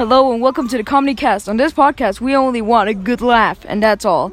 Hello and welcome to the Comedy Cast. On this podcast, we only want a good laugh, and that's all.